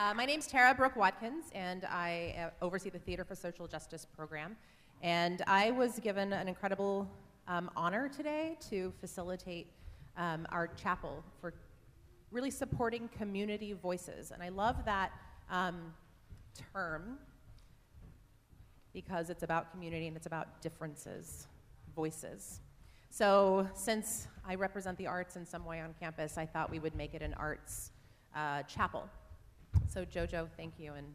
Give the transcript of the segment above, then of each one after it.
Uh, my name's Tara Brooke Watkins, and I uh, oversee the Theater for Social Justice program. And I was given an incredible um, honor today to facilitate um, our chapel for really supporting community voices. And I love that um, term because it's about community and it's about differences, voices. So, since I represent the arts in some way on campus, I thought we would make it an arts uh, chapel. So, JoJo, thank you, and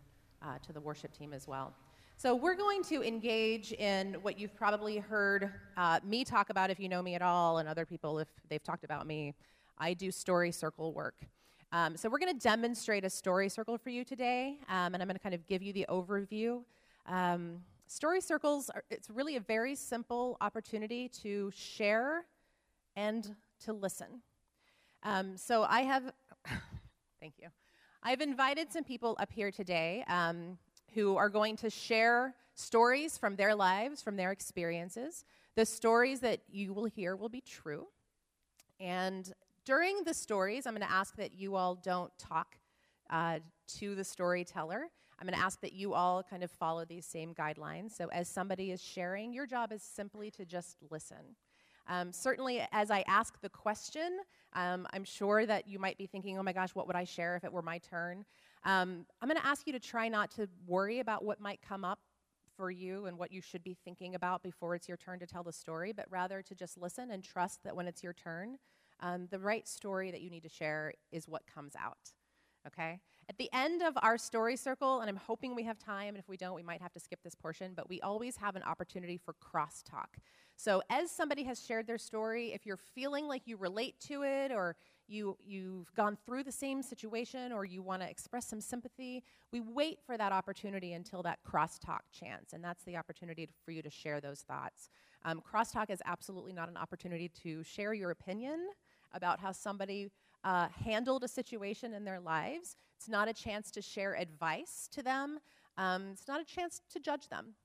uh, to the worship team as well. So, we're going to engage in what you've probably heard uh, me talk about if you know me at all, and other people if they've talked about me. I do story circle work. Um, so, we're going to demonstrate a story circle for you today, um, and I'm going to kind of give you the overview. Um, story circles, are, it's really a very simple opportunity to share and to listen. Um, so, I have, thank you. I've invited some people up here today um, who are going to share stories from their lives, from their experiences. The stories that you will hear will be true. And during the stories, I'm going to ask that you all don't talk uh, to the storyteller. I'm going to ask that you all kind of follow these same guidelines. So, as somebody is sharing, your job is simply to just listen. Um, certainly, as I ask the question, um, I'm sure that you might be thinking, oh my gosh, what would I share if it were my turn? Um, I'm going to ask you to try not to worry about what might come up for you and what you should be thinking about before it's your turn to tell the story, but rather to just listen and trust that when it's your turn, um, the right story that you need to share is what comes out. Okay? At the end of our story circle, and I'm hoping we have time, and if we don't, we might have to skip this portion, but we always have an opportunity for crosstalk. So, as somebody has shared their story, if you're feeling like you relate to it, or you, you've gone through the same situation, or you want to express some sympathy, we wait for that opportunity until that crosstalk chance, and that's the opportunity for you to share those thoughts. Um, crosstalk is absolutely not an opportunity to share your opinion about how somebody uh, handled a situation in their lives. It's not a chance to share advice to them. Um, it's not a chance to judge them.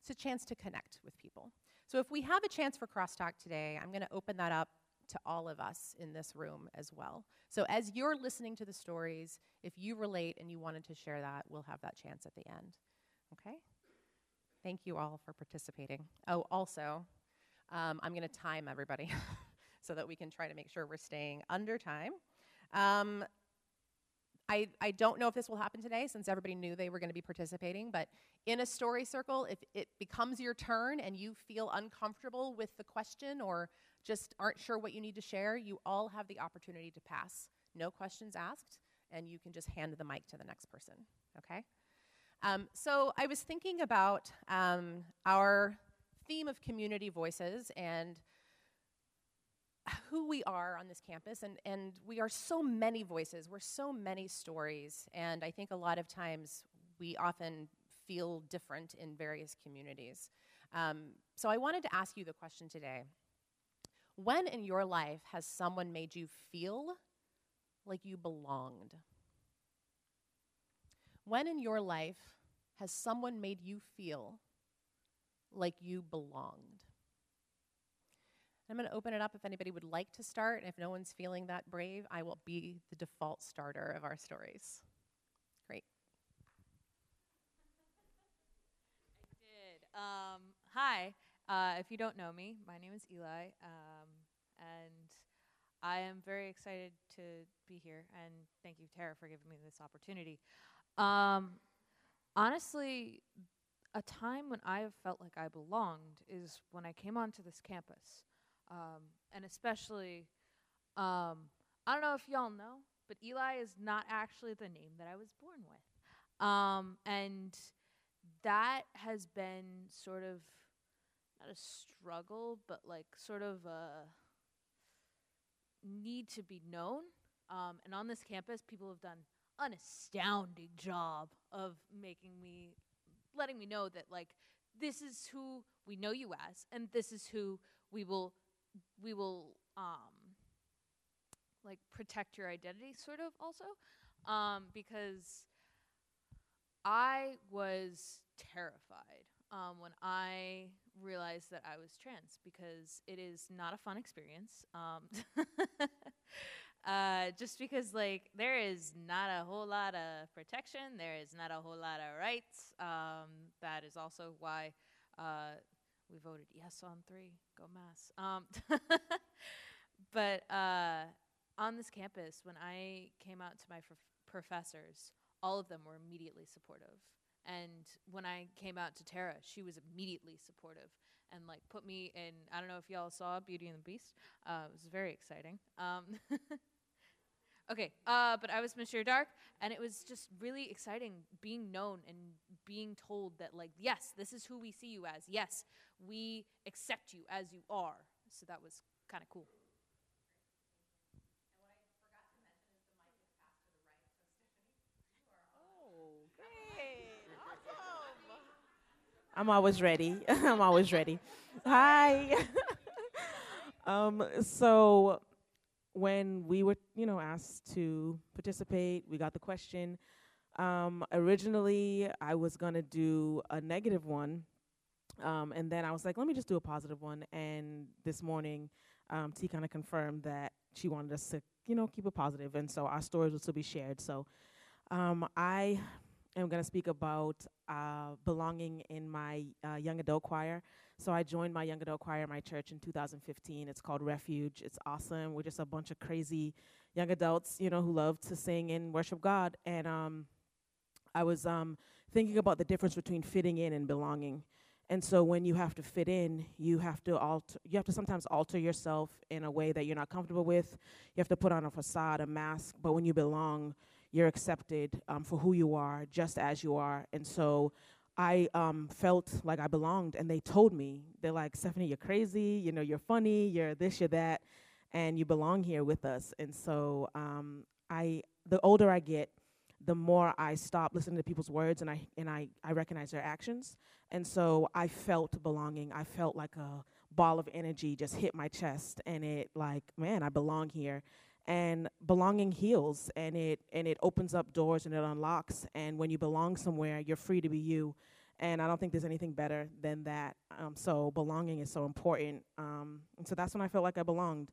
It's a chance to connect with people. So, if we have a chance for crosstalk today, I'm going to open that up to all of us in this room as well. So, as you're listening to the stories, if you relate and you wanted to share that, we'll have that chance at the end. Okay? Thank you all for participating. Oh, also, um, I'm going to time everybody so that we can try to make sure we're staying under time. Um, I, I don't know if this will happen today since everybody knew they were going to be participating, but in a story circle, if it becomes your turn and you feel uncomfortable with the question or just aren't sure what you need to share, you all have the opportunity to pass. No questions asked, and you can just hand the mic to the next person, okay? Um, so I was thinking about um, our theme of community voices and who we are on this campus, and, and we are so many voices, we're so many stories, and I think a lot of times we often feel different in various communities. Um, so I wanted to ask you the question today When in your life has someone made you feel like you belonged? When in your life has someone made you feel like you belonged? I'm going to open it up if anybody would like to start. If no one's feeling that brave, I will be the default starter of our stories. Great. I did. Um, hi. Uh, if you don't know me, my name is Eli, um, and I am very excited to be here. And thank you, Tara, for giving me this opportunity. Um, honestly, a time when I have felt like I belonged is when I came onto this campus. Um, and especially, um, I don't know if y'all know, but Eli is not actually the name that I was born with. Um, and that has been sort of not a struggle, but like sort of a need to be known. Um, and on this campus, people have done an astounding job of making me, letting me know that like this is who we know you as, and this is who we will we will um, like protect your identity sort of also um, because I was terrified um, when I realized that I was trans because it is not a fun experience. Um, uh, just because like there is not a whole lot of protection, there is not a whole lot of rights. Um, that is also why uh, we voted yes on three. Go Mass. Um, but uh, on this campus, when I came out to my prof- professors, all of them were immediately supportive. And when I came out to Tara, she was immediately supportive and like put me in. I don't know if y'all saw Beauty and the Beast. Uh, it was very exciting. Um, okay, uh, but I was Monsieur D'Arque, and it was just really exciting being known and being told that like yes, this is who we see you as. Yes, we accept you as you are. So that was kind of cool. I'm always ready. I'm always ready. Hi. um, so when we were, you know, asked to participate, we got the question. Um, originally, I was gonna do a negative one, um, and then I was like, let me just do a positive one. And this morning, um, T kind of confirmed that she wanted us to, you know, keep it positive, and so our stories will still be shared. So um, I am going to speak about uh, belonging in my uh, young adult choir. So I joined my young adult choir in my church in 2015. It's called Refuge. It's awesome. We're just a bunch of crazy young adults, you know, who love to sing and worship God. And um, I was um, thinking about the difference between fitting in and belonging. And so when you have to fit in, you have to alter you have to sometimes alter yourself in a way that you're not comfortable with. You have to put on a facade, a mask, but when you belong, you're accepted um, for who you are, just as you are. And so I um, felt like I belonged, and they told me, they're like, Stephanie, you're crazy, you know, you're funny, you're this, you're that, and you belong here with us. And so um, I, the older I get, the more I stop listening to people's words and I and I, I recognize their actions. And so I felt belonging. I felt like a ball of energy just hit my chest and it like, man, I belong here. And belonging heals and it and it opens up doors and it unlocks. And when you belong somewhere you're free to be you. And i don't think there's anything better than that. Um, so belonging is so important. Um, and so that's when i felt like i belonged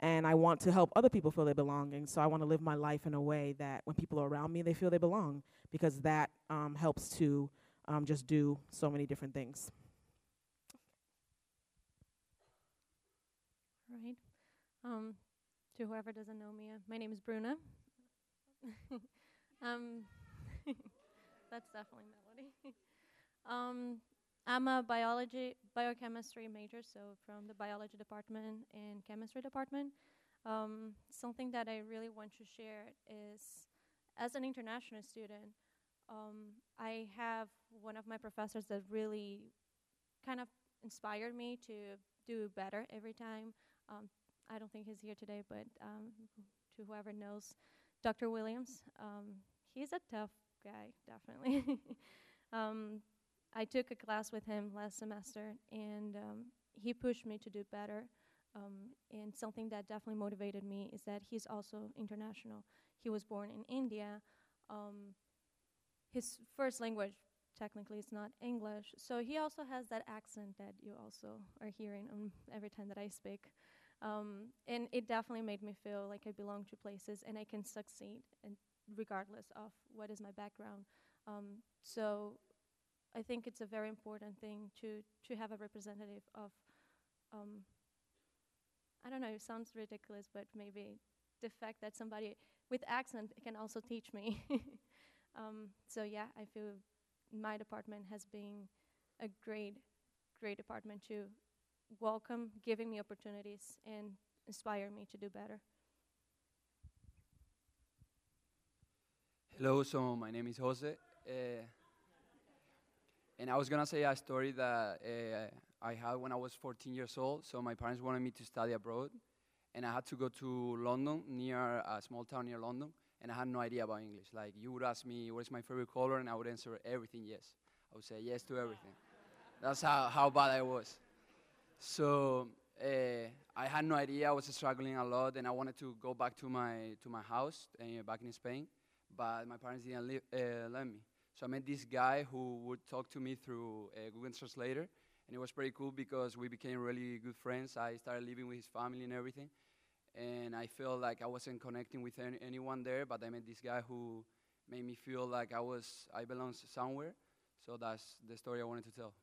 and i want to help other people feel they belonging so i want to live my life in a way that when people are around me they feel they belong because that um, helps to um, just do so many different things right. Um, to whoever doesn't know me, uh, my name is Bruna. um, that's definitely melody. um, I'm a biology, biochemistry major, so from the biology department and chemistry department. Um, something that I really want to share is, as an international student, um, I have one of my professors that really kind of inspired me to do better every time. Um, I don't think he's here today, but um, to whoever knows, Dr. Williams, um, he's a tough guy, definitely. um, I took a class with him last semester, and um, he pushed me to do better. Um, and something that definitely motivated me is that he's also international. He was born in India. Um, his first language technically is not English, so he also has that accent that you also are hearing every time that I speak. Um, and it definitely made me feel like I belong to places and I can succeed, and regardless of what is my background. Um, so I think it's a very important thing to to have a representative of. Um, I don't know. It sounds ridiculous, but maybe the fact that somebody with accent can also teach me. Um, so yeah, I feel my department has been a great, great department to welcome, giving me opportunities, and inspire me to do better. Hello, so my name is Jose. Uh, and I was to say a story that uh, I had when I was 14 years old. So my parents wanted me to study abroad. And I had to go to London, near a small town near London. And I had no idea about English. Like, you would ask me, what is my favorite color? And I would answer everything yes. I would say yes to everything. That's how, how bad I was. So uh, I had no idea. I was struggling a lot, and I wanted to go back to my to my house uh, back in Spain, but my parents didn't li- uh, let me. So I met this guy who would talk to me through a Google Translator, and it was pretty cool because we became really good friends. I started living with his family and everything, and I felt like I wasn't connecting with any, anyone there. But I met this guy who made me feel like I was I belong somewhere. So that's the story I wanted to tell.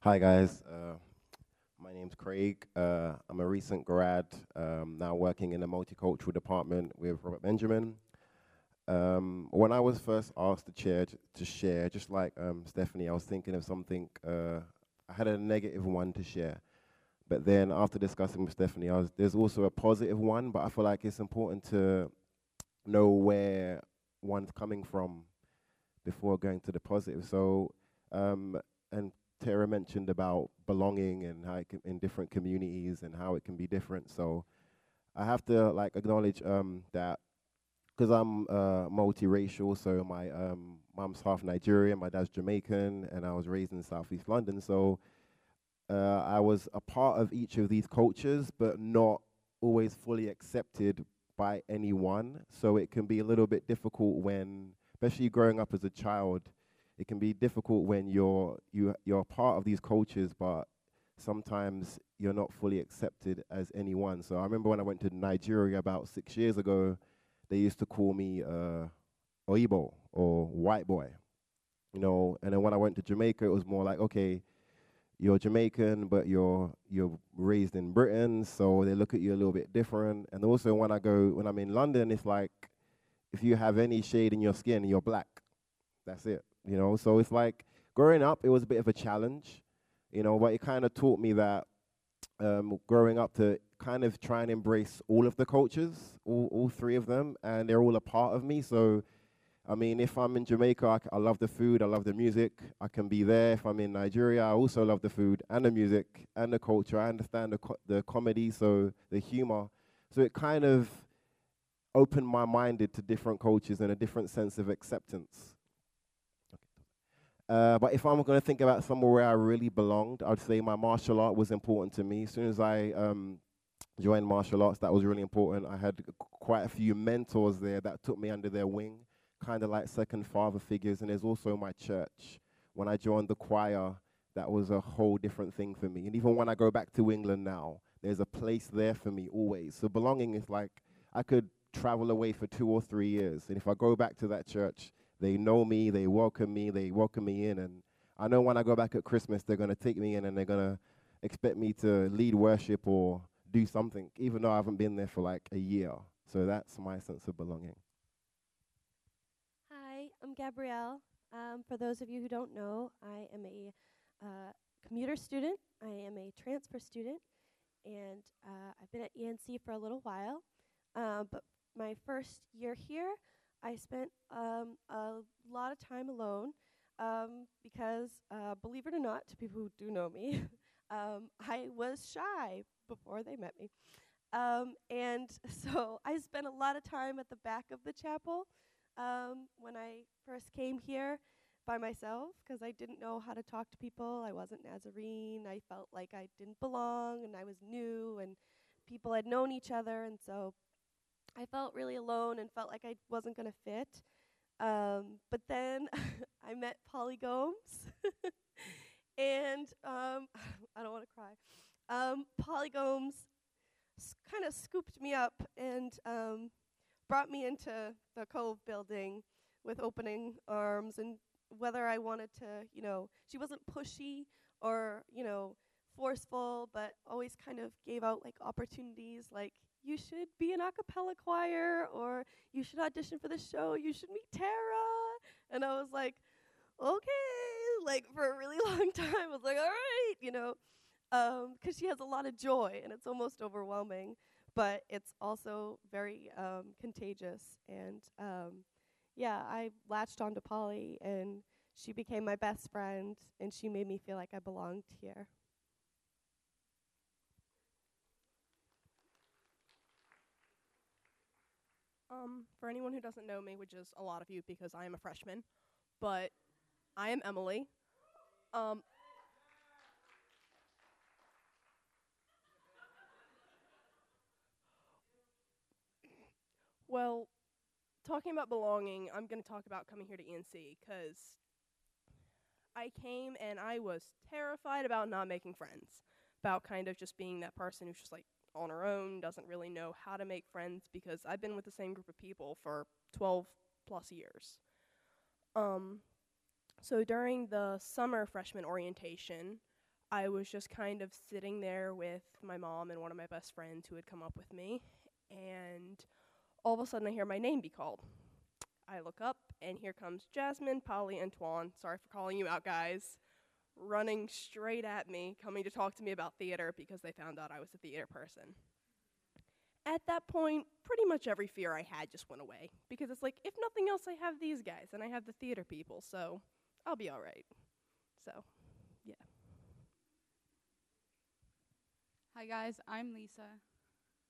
Hi guys, uh, my name's Craig. Uh, I'm a recent grad, um, now working in the multicultural department with Robert Benjamin. Um, when I was first asked to chair to share, just like um, Stephanie, I was thinking of something. Uh, I had a negative one to share, but then after discussing with Stephanie, was, there's also a positive one. But I feel like it's important to know where one's coming from before going to the positive. So, um, and Tara mentioned about belonging and how it can, in different communities and how it can be different. So I have to like acknowledge um, that because I'm uh, multiracial. So my um, mom's half Nigerian, my dad's Jamaican, and I was raised in Southeast London. So uh, I was a part of each of these cultures, but not always fully accepted by anyone. So it can be a little bit difficult when, especially growing up as a child it can be difficult when you're you you're part of these cultures, but sometimes you're not fully accepted as anyone. So I remember when I went to Nigeria about six years ago, they used to call me uh, Oyibo or white boy, you know. And then when I went to Jamaica, it was more like, okay, you're Jamaican, but you're you're raised in Britain, so they look at you a little bit different. And also when I go when I'm in London, it's like if you have any shade in your skin, you're black. That's it you know. So it's like growing up, it was a bit of a challenge, you know, but it kind of taught me that um, growing up to kind of try and embrace all of the cultures, all, all three of them, and they're all a part of me. So, I mean, if I'm in Jamaica, I, c- I love the food, I love the music, I can be there. If I'm in Nigeria, I also love the food and the music and the culture. I understand the, co- the comedy, so the humor. So it kind of opened my mind to different cultures and a different sense of acceptance. Uh, but if I'm going to think about somewhere where I really belonged, I'd say my martial art was important to me. As soon as I um, joined martial arts, that was really important. I had qu- quite a few mentors there that took me under their wing, kind of like second father figures. And there's also my church. When I joined the choir, that was a whole different thing for me. And even when I go back to England now, there's a place there for me always. So belonging is like I could travel away for two or three years. And if I go back to that church, they know me, they welcome me, they welcome me in. And I know when I go back at Christmas, they're going to take me in and they're going to expect me to lead worship or do something, even though I haven't been there for like a year. So that's my sense of belonging. Hi, I'm Gabrielle. Um, for those of you who don't know, I am a uh, commuter student. I am a transfer student, and uh, I've been at ENC for a little while. Uh, but my first year here, I spent um, a lot of time alone um, because, uh, believe it or not, to people who do know me, um, I was shy before they met me. Um, and so I spent a lot of time at the back of the chapel um, when I first came here by myself because I didn't know how to talk to people. I wasn't Nazarene. I felt like I didn't belong and I was new and people had known each other. And so I felt really alone and felt like I wasn't going to fit. Um, but then I met Polly Gomes. and um, I don't want to cry. Um, Polly Gomes s- kind of scooped me up and um, brought me into the Cove building with opening arms and whether I wanted to, you know, she wasn't pushy or, you know, forceful, but always kind of gave out like opportunities like you should be an a cappella choir or you should audition for the show, you should meet Tara. And I was like, okay, like for a really long time. I was like, all right, you know, because she has a lot of joy and it's almost overwhelming, but it's also very um, contagious. And um, yeah, I latched onto Polly and she became my best friend and she made me feel like I belonged here. Um, for anyone who doesn't know me, which is a lot of you because I am a freshman, but I am Emily. Um, well, talking about belonging, I'm going to talk about coming here to ENC because I came and I was terrified about not making friends, about kind of just being that person who's just like on her own, doesn't really know how to make friends because I've been with the same group of people for 12 plus years. Um, so during the summer freshman orientation, I was just kind of sitting there with my mom and one of my best friends who had come up with me, and all of a sudden I hear my name be called. I look up, and here comes Jasmine, Polly, and Twan. Sorry for calling you out, guys. Running straight at me, coming to talk to me about theater because they found out I was a theater person. At that point, pretty much every fear I had just went away because it's like, if nothing else, I have these guys and I have the theater people, so I'll be all right. So, yeah. Hi guys, I'm Lisa.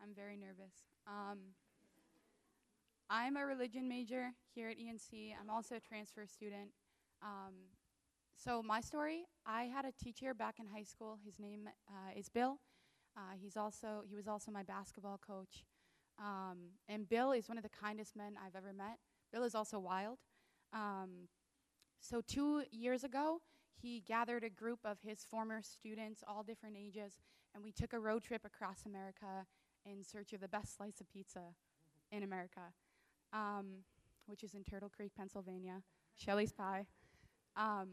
I'm very nervous. Um, I'm a religion major here at ENC. I'm also a transfer student. Um, so my story, I had a teacher back in high school. His name uh, is Bill. Uh, he's also he was also my basketball coach. Um, and Bill is one of the kindest men I've ever met. Bill is also wild. Um, so two years ago, he gathered a group of his former students, all different ages, and we took a road trip across America in search of the best slice of pizza in America, um, which is in Turtle Creek, Pennsylvania, Shelley's Pie. Um,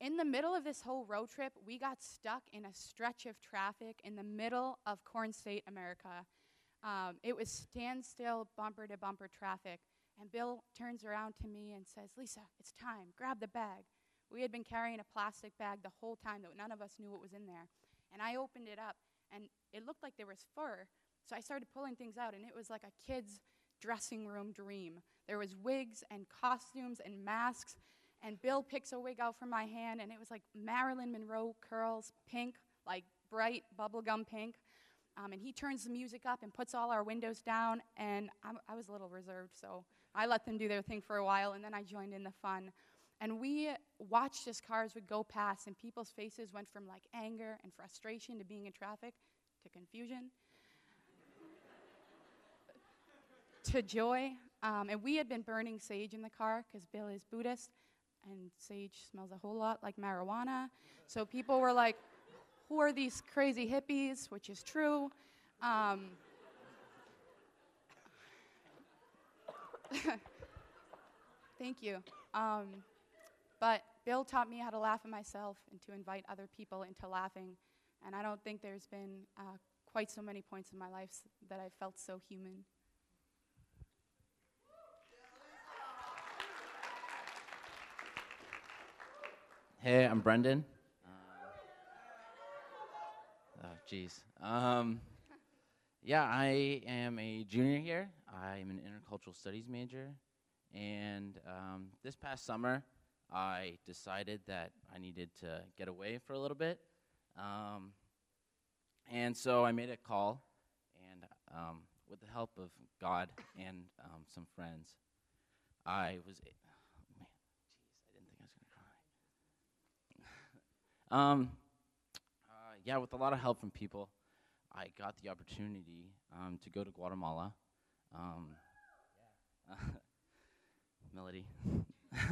in the middle of this whole road trip, we got stuck in a stretch of traffic in the middle of Corn State, America. Um, it was standstill, bumper to bumper traffic. And Bill turns around to me and says, Lisa, it's time. Grab the bag. We had been carrying a plastic bag the whole time that none of us knew what was in there. And I opened it up, and it looked like there was fur. So I started pulling things out, and it was like a kid's dressing room dream. There was wigs and costumes and masks. And Bill picks a wig out from my hand, and it was like Marilyn Monroe curls, pink, like bright bubblegum pink. Um, and he turns the music up and puts all our windows down, and I'm, I was a little reserved, so I let them do their thing for a while, and then I joined in the fun. And we watched as cars would go past, and people's faces went from like anger and frustration to being in traffic to confusion to joy. Um, and we had been burning sage in the car because Bill is Buddhist, and sage smells a whole lot like marijuana. So people were like, Who are these crazy hippies? Which is true. Um, Thank you. Um, but Bill taught me how to laugh at myself and to invite other people into laughing. And I don't think there's been uh, quite so many points in my life that I felt so human. Hey, I'm Brendan. Oh, jeez. Um, yeah, I am a junior here. I'm an intercultural studies major. And um, this past summer, I decided that I needed to get away for a little bit. Um, and so I made a call, and um, with the help of God and um, some friends, I was. A- oh, man, jeez, I didn't think I was going to cry. Um, uh, yeah, with a lot of help from people, I got the opportunity um, to go to Guatemala. Um, yeah. Melody.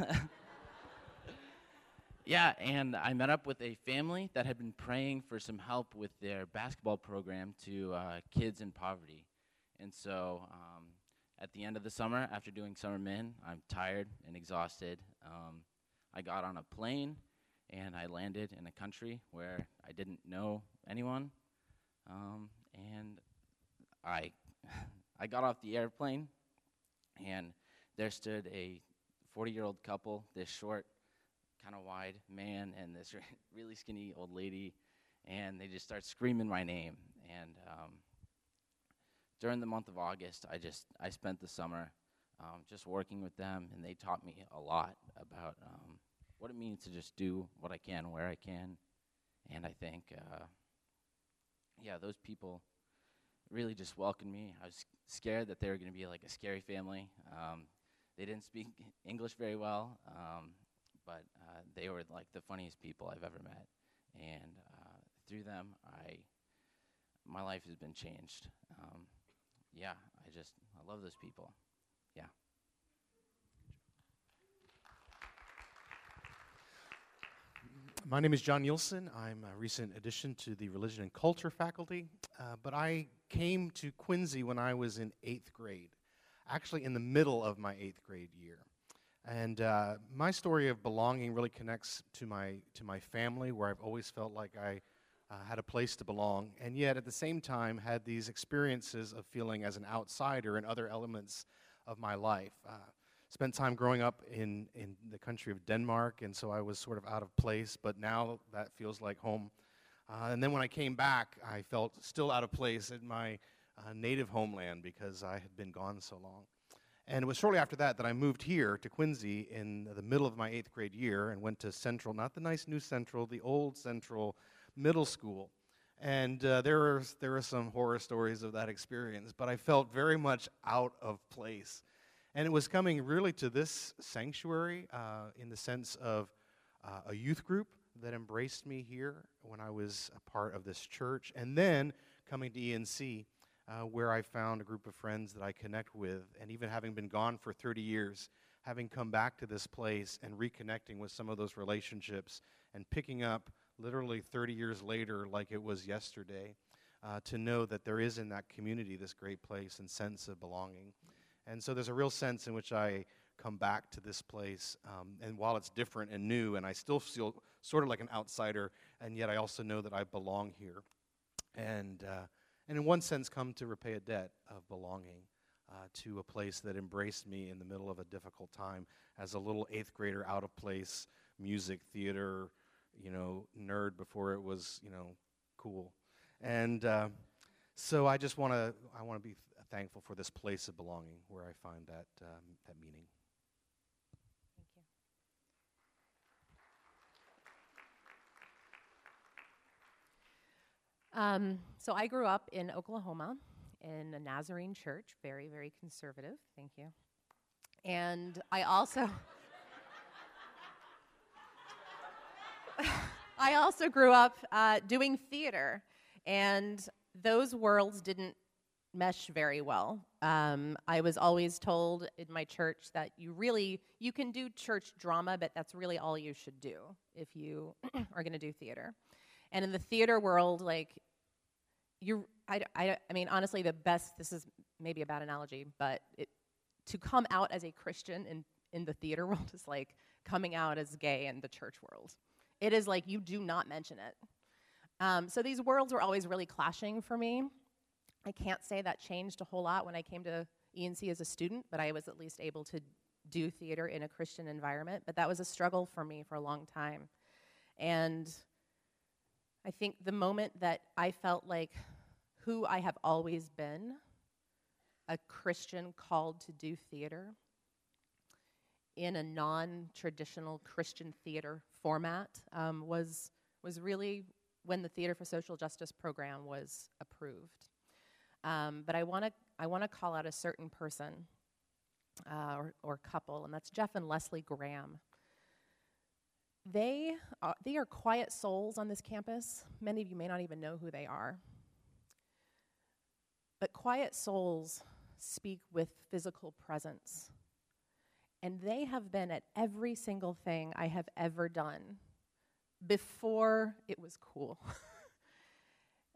yeah, and I met up with a family that had been praying for some help with their basketball program to uh, kids in poverty. And so um, at the end of the summer, after doing Summer Min, I'm tired and exhausted. Um, I got on a plane and I landed in a country where I didn't know anyone. Um, and I, I got off the airplane, and there stood a 40 year old couple, this short, kind of wide man, and this really skinny old lady, and they just start screaming my name. And um, during the month of August, I just I spent the summer um, just working with them, and they taught me a lot about um, what it means to just do what I can where I can. And I think, uh, yeah, those people really just welcomed me. I was scared that they were going to be like a scary family. Um, they didn't speak English very well, um, but uh, they were like the funniest people I've ever met. And uh, through them, I my life has been changed. Um, yeah, I just I love those people. Yeah. My name is John Nielsen. I'm a recent addition to the Religion and Culture faculty, uh, but I came to Quincy when I was in eighth grade, actually in the middle of my eighth grade year. And uh, my story of belonging really connects to my, to my family, where I've always felt like I uh, had a place to belong, and yet at the same time had these experiences of feeling as an outsider in other elements of my life. Spent time growing up in, in the country of Denmark, and so I was sort of out of place, but now that feels like home. Uh, and then when I came back, I felt still out of place in my uh, native homeland because I had been gone so long. And it was shortly after that that I moved here to Quincy in the middle of my eighth grade year and went to Central, not the nice new Central, the old Central Middle School. And uh, there, are, there are some horror stories of that experience, but I felt very much out of place. And it was coming really to this sanctuary uh, in the sense of uh, a youth group that embraced me here when I was a part of this church, and then coming to ENC uh, where I found a group of friends that I connect with. And even having been gone for 30 years, having come back to this place and reconnecting with some of those relationships and picking up literally 30 years later, like it was yesterday, uh, to know that there is in that community this great place and sense of belonging. And so there's a real sense in which I come back to this place. Um, and while it's different and new, and I still feel sort of like an outsider, and yet I also know that I belong here. And uh, and in one sense, come to repay a debt of belonging uh, to a place that embraced me in the middle of a difficult time as a little eighth grader, out of place, music, theater, you know, nerd before it was, you know, cool. And uh, so I just want to, I want to be thankful for this place of belonging where I find that, um, that meaning. Thank you. Um, so I grew up in Oklahoma in a Nazarene church, very, very conservative. Thank you. And I also. I also grew up uh, doing theater, and those worlds didn't mesh very well. Um, I was always told in my church that you really you can do church drama, but that's really all you should do if you are going to do theater. And in the theater world, like, you, I, I, I mean, honestly, the best, this is maybe a bad analogy, but it, to come out as a Christian in, in the theater world is like coming out as gay in the church world. It is like you do not mention it. Um, so these worlds were always really clashing for me. I can't say that changed a whole lot when I came to ENC as a student, but I was at least able to do theater in a Christian environment. But that was a struggle for me for a long time. And I think the moment that I felt like who I have always been, a Christian called to do theater in a non traditional Christian theater format, um, was, was really when the Theater for Social Justice program was approved. Um, but I want to I want to call out a certain person uh, or, or couple, and that's Jeff and Leslie Graham. They are, they are quiet souls on this campus. Many of you may not even know who they are. But quiet souls speak with physical presence. And they have been at every single thing I have ever done before it was cool.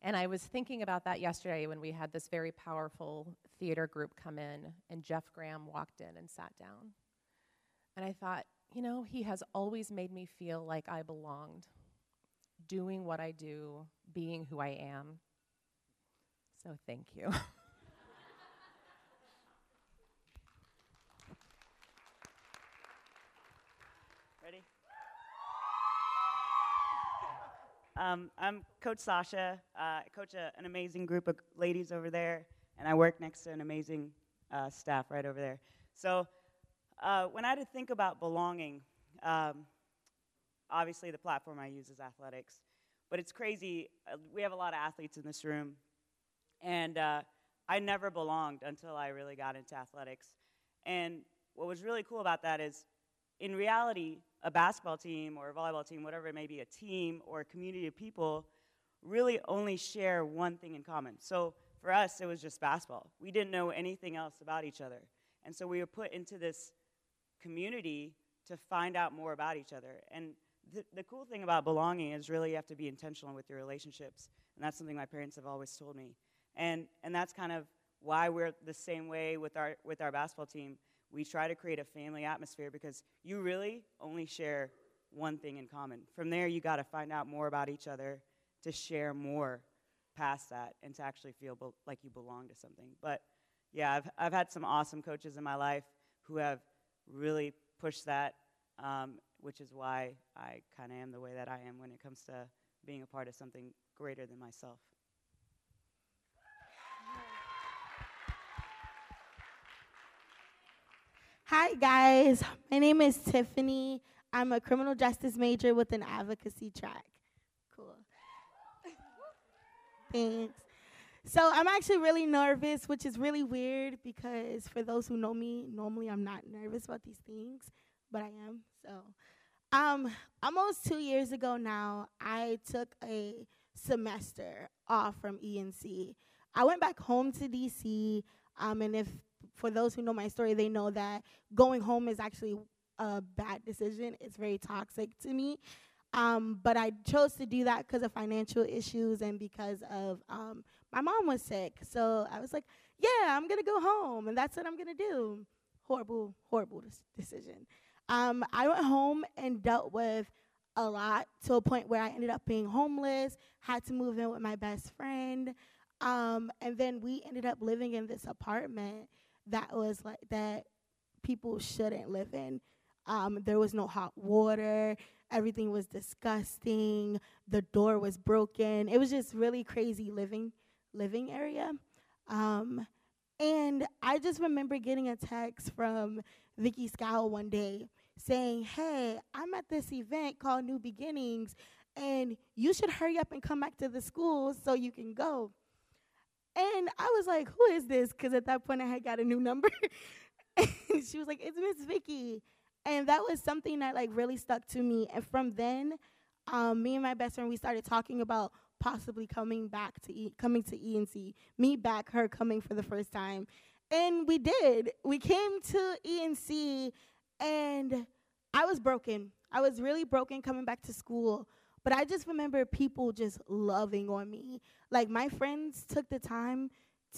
and I was thinking about that yesterday when we had this very powerful theater group come in, and Jeff Graham walked in and sat down. And I thought, you know, he has always made me feel like I belonged, doing what I do, being who I am. So thank you. Ready? Um, I'm Coach Sasha. Uh, I coach a, an amazing group of ladies over there, and I work next to an amazing uh, staff right over there. So uh, when I had to think about belonging, um, obviously the platform I use is athletics, but it's crazy. Uh, we have a lot of athletes in this room, and uh, I never belonged until I really got into athletics. And what was really cool about that is, in reality, a basketball team or a volleyball team, whatever it may be, a team or a community of people, really only share one thing in common. So for us, it was just basketball. We didn't know anything else about each other. And so we were put into this community to find out more about each other. And the, the cool thing about belonging is really you have to be intentional with your relationships. And that's something my parents have always told me. And, and that's kind of why we're the same way with our, with our basketball team. We try to create a family atmosphere because you really only share one thing in common. From there, you got to find out more about each other to share more past that and to actually feel be- like you belong to something. But yeah, I've, I've had some awesome coaches in my life who have really pushed that, um, which is why I kind of am the way that I am when it comes to being a part of something greater than myself. Hi, guys. My name is Tiffany. I'm a criminal justice major with an advocacy track. Cool. Thanks. So I'm actually really nervous, which is really weird because for those who know me, normally I'm not nervous about these things, but I am. So, um, almost two years ago now, I took a semester off from ENC. I went back home to DC, um, and if for those who know my story, they know that going home is actually a bad decision. It's very toxic to me. Um, but I chose to do that because of financial issues and because of um, my mom was sick. So I was like, yeah, I'm going to go home, and that's what I'm going to do. Horrible, horrible decision. Um, I went home and dealt with a lot to a point where I ended up being homeless, had to move in with my best friend. Um, and then we ended up living in this apartment that was like that people shouldn't live in. Um, there was no hot water. Everything was disgusting. The door was broken. It was just really crazy living living area. Um, and I just remember getting a text from Vicky Scowl one day saying, "Hey, I'm at this event called New Beginnings, and you should hurry up and come back to the school so you can go." And I was like, "Who is this?" Because at that point I had got a new number. and she was like, "It's Miss Vicky." and that was something that like really stuck to me. And from then, um, me and my best friend we started talking about possibly coming back to e- coming to ENC. Me back, her coming for the first time, and we did. We came to ENC, and I was broken. I was really broken coming back to school. But I just remember people just loving on me. Like my friends took the time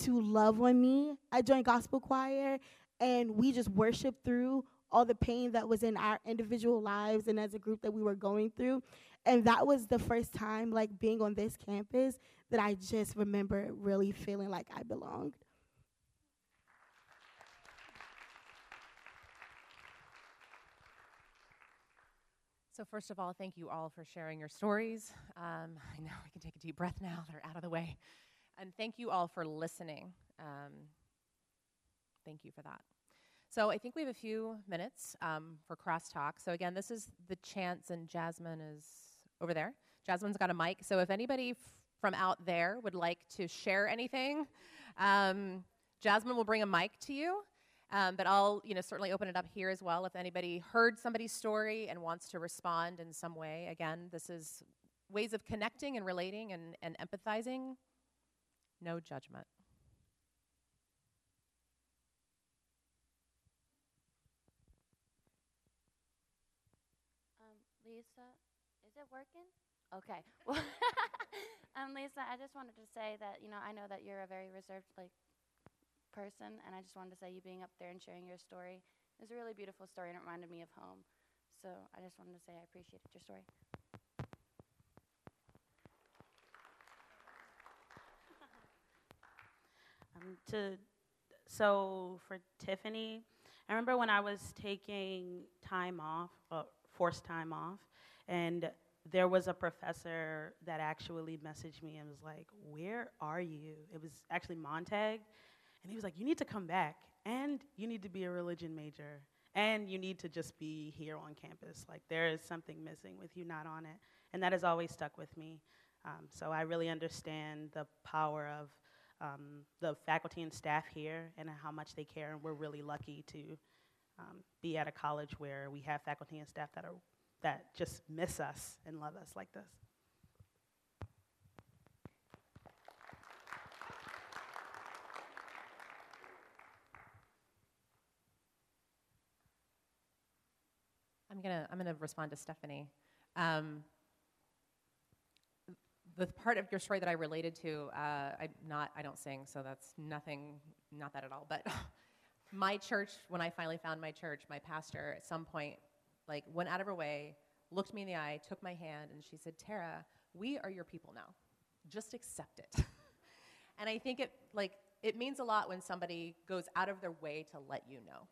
to love on me. I joined gospel choir, and we just worshiped through all the pain that was in our individual lives and as a group that we were going through. And that was the first time, like being on this campus, that I just remember really feeling like I belonged. So, first of all, thank you all for sharing your stories. Um, I know we can take a deep breath now, they're out of the way. And thank you all for listening. Um, thank you for that. So I think we have a few minutes um, for crosstalk. So again, this is the chance, and Jasmine is over there. Jasmine's got a mic. So if anybody f- from out there would like to share anything, um, Jasmine will bring a mic to you. Um, but I'll, you know, certainly open it up here as well. If anybody heard somebody's story and wants to respond in some way, again, this is ways of connecting and relating and, and empathizing. No judgment. Lisa, is it working? Okay. Well, um, Lisa, I just wanted to say that you know I know that you're a very reserved like person, and I just wanted to say you being up there and sharing your story is a really beautiful story, and it reminded me of home. So I just wanted to say I appreciated your story. um, to so for Tiffany, I remember when I was taking time off, uh, forced time off, and there was a professor that actually messaged me and was like, "Where are you?" It was actually Montag, and he was like, "You need to come back, and you need to be a religion major, and you need to just be here on campus. Like there is something missing with you not on it." And that has always stuck with me. Um, so I really understand the power of um, the faculty and staff here and how much they care. And we're really lucky to um, be at a college where we have faculty and staff that are that just miss us and love us like this. I'm gonna I'm gonna respond to Stephanie. Um, the part of your story that I related to, uh, I not I don't sing, so that's nothing, not that at all. But my church, when I finally found my church, my pastor at some point, like went out of her way, looked me in the eye, took my hand, and she said, "Tara, we are your people now. Just accept it." and I think it like it means a lot when somebody goes out of their way to let you know.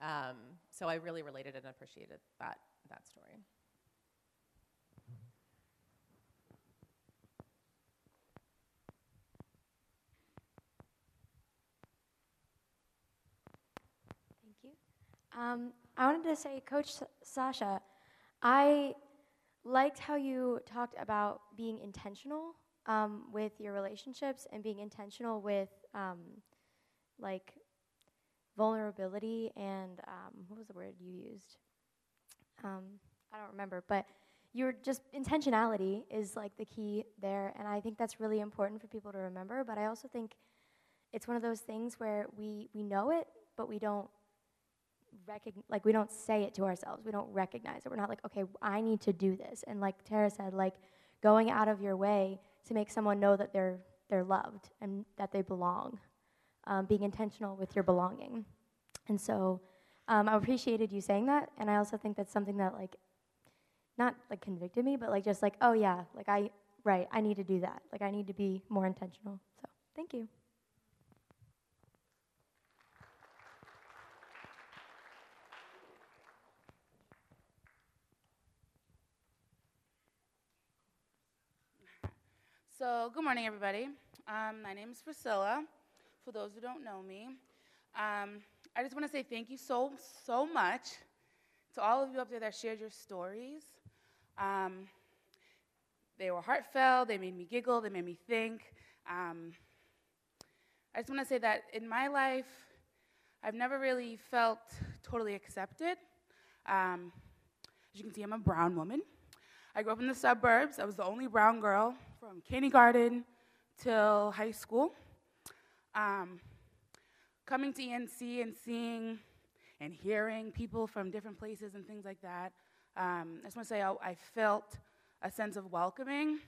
Um, so I really related and appreciated that that story. Thank you. Um, I wanted to say, Coach Sasha, I liked how you talked about being intentional um, with your relationships and being intentional with um, like vulnerability and um, what was the word you used? Um, I don't remember, but you're just intentionality is like the key there, and I think that's really important for people to remember. But I also think it's one of those things where we we know it, but we don't recognize like we don't say it to ourselves. We don't recognize it. We're not like, okay, I need to do this. And like Tara said, like going out of your way to make someone know that they're they're loved and that they belong. Um, being intentional with your belonging. And so um, I appreciated you saying that, and I also think that's something that like not like convicted me, but like just like, oh yeah, like I right, I need to do that. Like I need to be more intentional. So thank you. So, good morning, everybody. Um, my name is Priscilla. For those who don't know me, um, I just want to say thank you so, so much to all of you up there that shared your stories. Um, they were heartfelt, they made me giggle, they made me think. Um, I just want to say that in my life, I've never really felt totally accepted. Um, as you can see, I'm a brown woman. I grew up in the suburbs. I was the only brown girl from kindergarten till high school. Um, coming to ENC and seeing and hearing people from different places and things like that, um, I just want to say I, I, felt a sense of welcoming,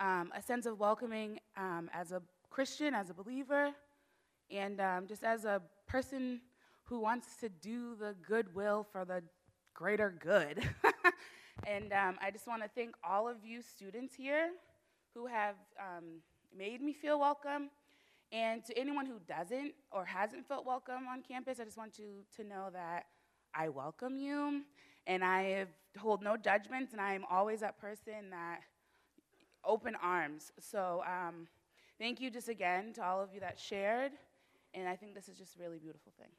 um, a sense of welcoming um, as a Christian, as a believer, and um, just as a person who wants to do the goodwill for the greater good. and um, I just want to thank all of you students here who have made me feel welcome. And to anyone who doesn't or hasn't felt welcome on campus, I just want you to know that I welcome you and I hold no judgments and I am always that person that open arms. So um, thank you just again to all of you that shared. And I think this is just a really beautiful thing.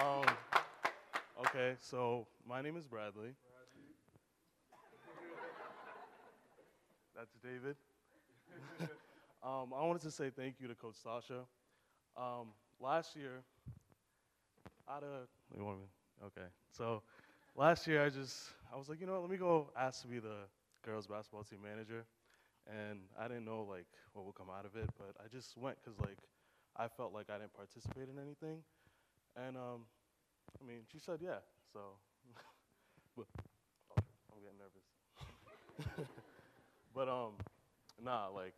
um, okay, so my name is Bradley. That's David. um, I wanted to say thank you to Coach Sasha. Um, last year, out of you want me? Okay, so last year I just I was like, you know what? Let me go ask to be the girls basketball team manager, and I didn't know like what would come out of it, but I just went because like I felt like I didn't participate in anything, and um, I mean she said yeah, so but I'm getting nervous. but um, nah, like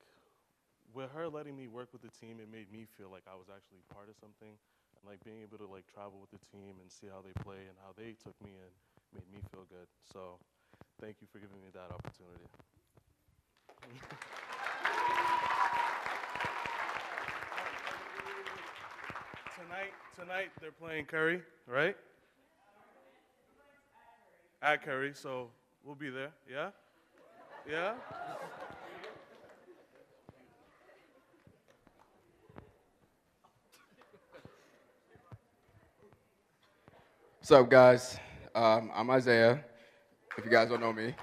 with her letting me work with the team, it made me feel like I was actually part of something, and like being able to like travel with the team and see how they play and how they took me in made me feel good. So, thank you for giving me that opportunity. tonight, tonight they're playing Curry, right? At Curry, so we'll be there. Yeah, yeah. What's up, guys? Um, I'm Isaiah, if you guys don't know me.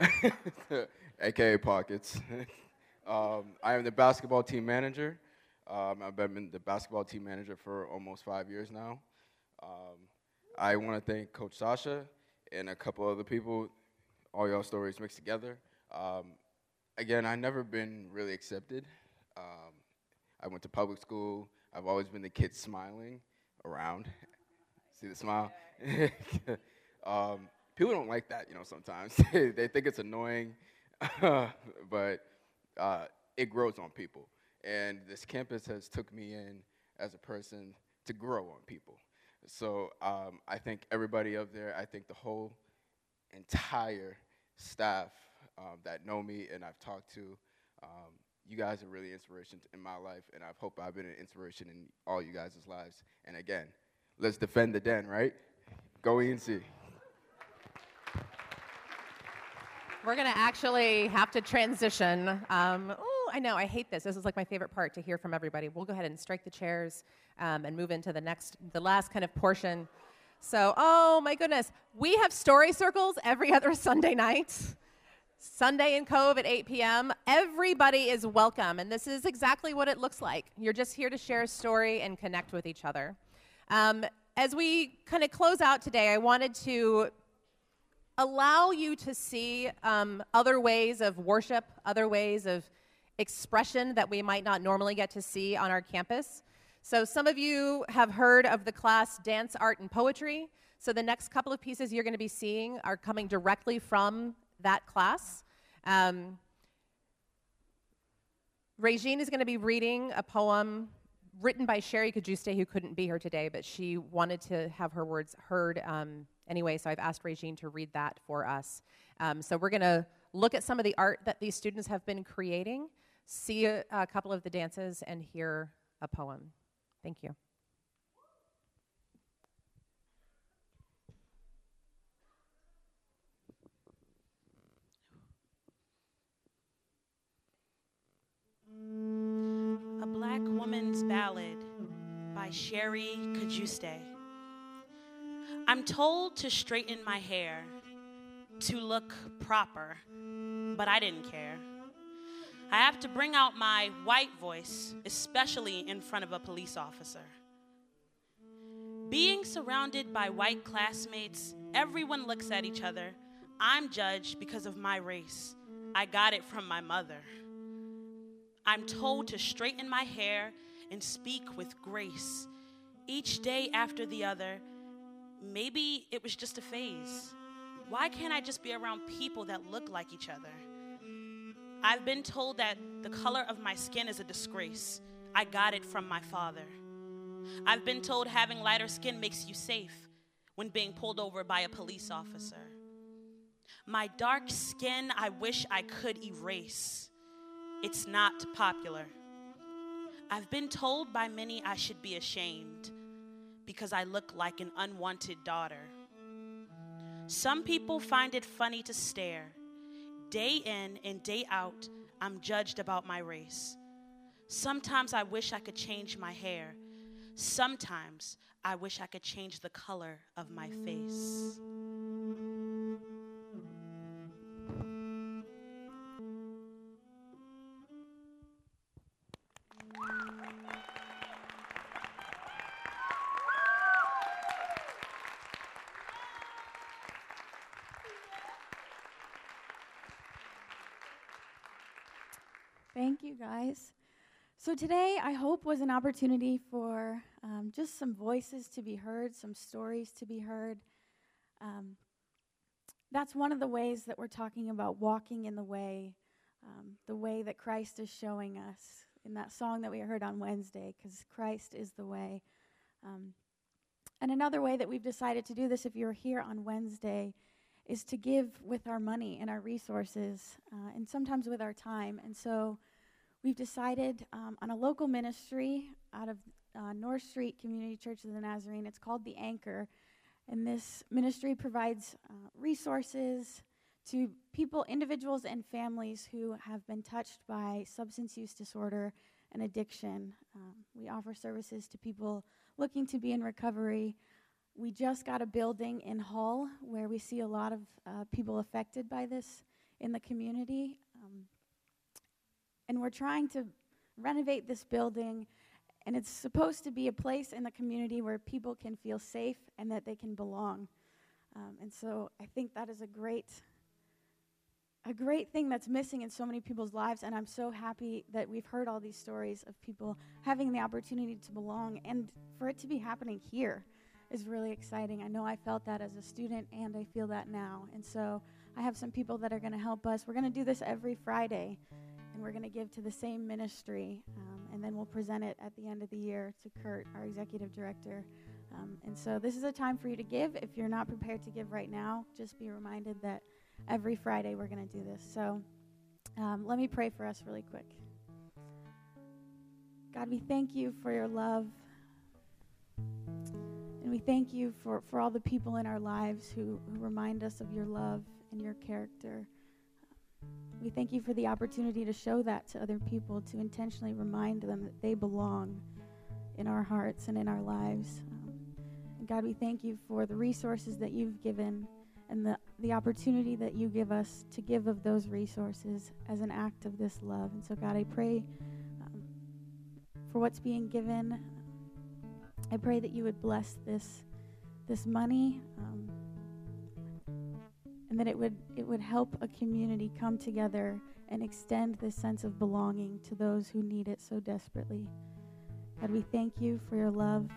AKA Pockets. um, I am the basketball team manager. Um, I've been the basketball team manager for almost five years now. Um, I want to thank Coach Sasha and a couple other people, all y'all stories mixed together. Um, again, I've never been really accepted. Um, I went to public school. I've always been the kid smiling around. See the smile? um, people don't like that, you know, sometimes. they think it's annoying, but uh, it grows on people. And this campus has took me in as a person to grow on people. So um, I think everybody up there, I think the whole entire staff um, that know me and I've talked to, um, you guys are really inspiration in my life, and I hope I've been an inspiration in all you guys' lives. And again, let's defend the den, right? Go ENC. We're going to actually have to transition. Um, I know, I hate this. This is like my favorite part to hear from everybody. We'll go ahead and strike the chairs um, and move into the next, the last kind of portion. So, oh my goodness, we have story circles every other Sunday night. Sunday in Cove at 8 p.m. Everybody is welcome, and this is exactly what it looks like. You're just here to share a story and connect with each other. Um, as we kind of close out today, I wanted to allow you to see um, other ways of worship, other ways of expression that we might not normally get to see on our campus. So, some of you have heard of the class Dance, Art, and Poetry. So, the next couple of pieces you're going to be seeing are coming directly from that class. Um, Regine is going to be reading a poem written by Sherry Kajuste, who couldn't be here today, but she wanted to have her words heard um, anyway, so I've asked Regine to read that for us. Um, so we're going to look at some of the art that these students have been creating, see a, a couple of the dances, and hear a poem. Thank you. A Black Woman's Ballad by Sherry Kajuste. I'm told to straighten my hair to look proper, but I didn't care. I have to bring out my white voice, especially in front of a police officer. Being surrounded by white classmates, everyone looks at each other. I'm judged because of my race. I got it from my mother. I'm told to straighten my hair and speak with grace. Each day after the other, maybe it was just a phase. Why can't I just be around people that look like each other? I've been told that the color of my skin is a disgrace. I got it from my father. I've been told having lighter skin makes you safe when being pulled over by a police officer. My dark skin, I wish I could erase. It's not popular. I've been told by many I should be ashamed because I look like an unwanted daughter. Some people find it funny to stare. Day in and day out, I'm judged about my race. Sometimes I wish I could change my hair. Sometimes I wish I could change the color of my face. You, guys. So, today I hope was an opportunity for um, just some voices to be heard, some stories to be heard. Um, that's one of the ways that we're talking about walking in the way, um, the way that Christ is showing us in that song that we heard on Wednesday, because Christ is the way. Um, and another way that we've decided to do this, if you're here on Wednesday, is to give with our money and our resources, uh, and sometimes with our time. And so we've decided um, on a local ministry out of uh, North Street Community Church of the Nazarene. It's called The Anchor. And this ministry provides uh, resources to people, individuals, and families who have been touched by substance use disorder and addiction. Um, we offer services to people looking to be in recovery. We just got a building in Hull where we see a lot of uh, people affected by this in the community. Um, and we're trying to renovate this building. And it's supposed to be a place in the community where people can feel safe and that they can belong. Um, and so I think that is a great, a great thing that's missing in so many people's lives. And I'm so happy that we've heard all these stories of people having the opportunity to belong and for it to be happening here is really exciting. I know I felt that as a student and I feel that now. And so I have some people that are going to help us. We're going to do this every Friday and we're going to give to the same ministry. Um, and then we'll present it at the end of the year to Kurt, our executive director. Um, and so this is a time for you to give. If you're not prepared to give right now, just be reminded that every Friday we're going to do this. So um, let me pray for us really quick. God, we thank you for your love. And we thank you for, for all the people in our lives who, who remind us of your love and your character. We thank you for the opportunity to show that to other people, to intentionally remind them that they belong in our hearts and in our lives. Um, God, we thank you for the resources that you've given and the, the opportunity that you give us to give of those resources as an act of this love. And so, God, I pray um, for what's being given. I pray that you would bless this, this money. Um, and that it would it would help a community come together and extend this sense of belonging to those who need it so desperately. God, we thank you for your love.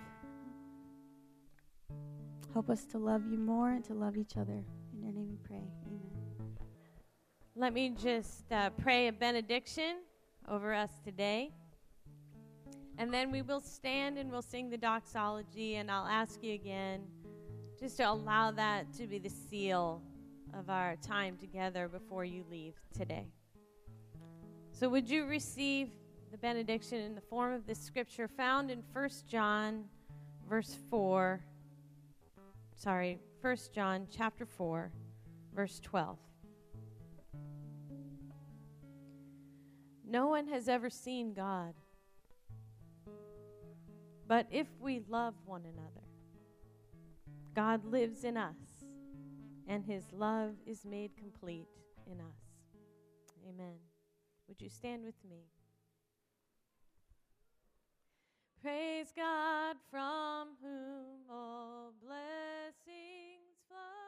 Help us to love you more and to love each other. In your name we pray. Amen. Let me just uh, pray a benediction over us today. And then we will stand and we'll sing the doxology, and I'll ask you again just to allow that to be the seal of our time together before you leave today. So, would you receive the benediction in the form of this scripture found in 1 John, verse 4? Sorry, 1 John chapter 4, verse 12. No one has ever seen God. But if we love one another, God lives in us and his love is made complete in us. Amen. Would you stand with me? Praise God from whom all blessings flow.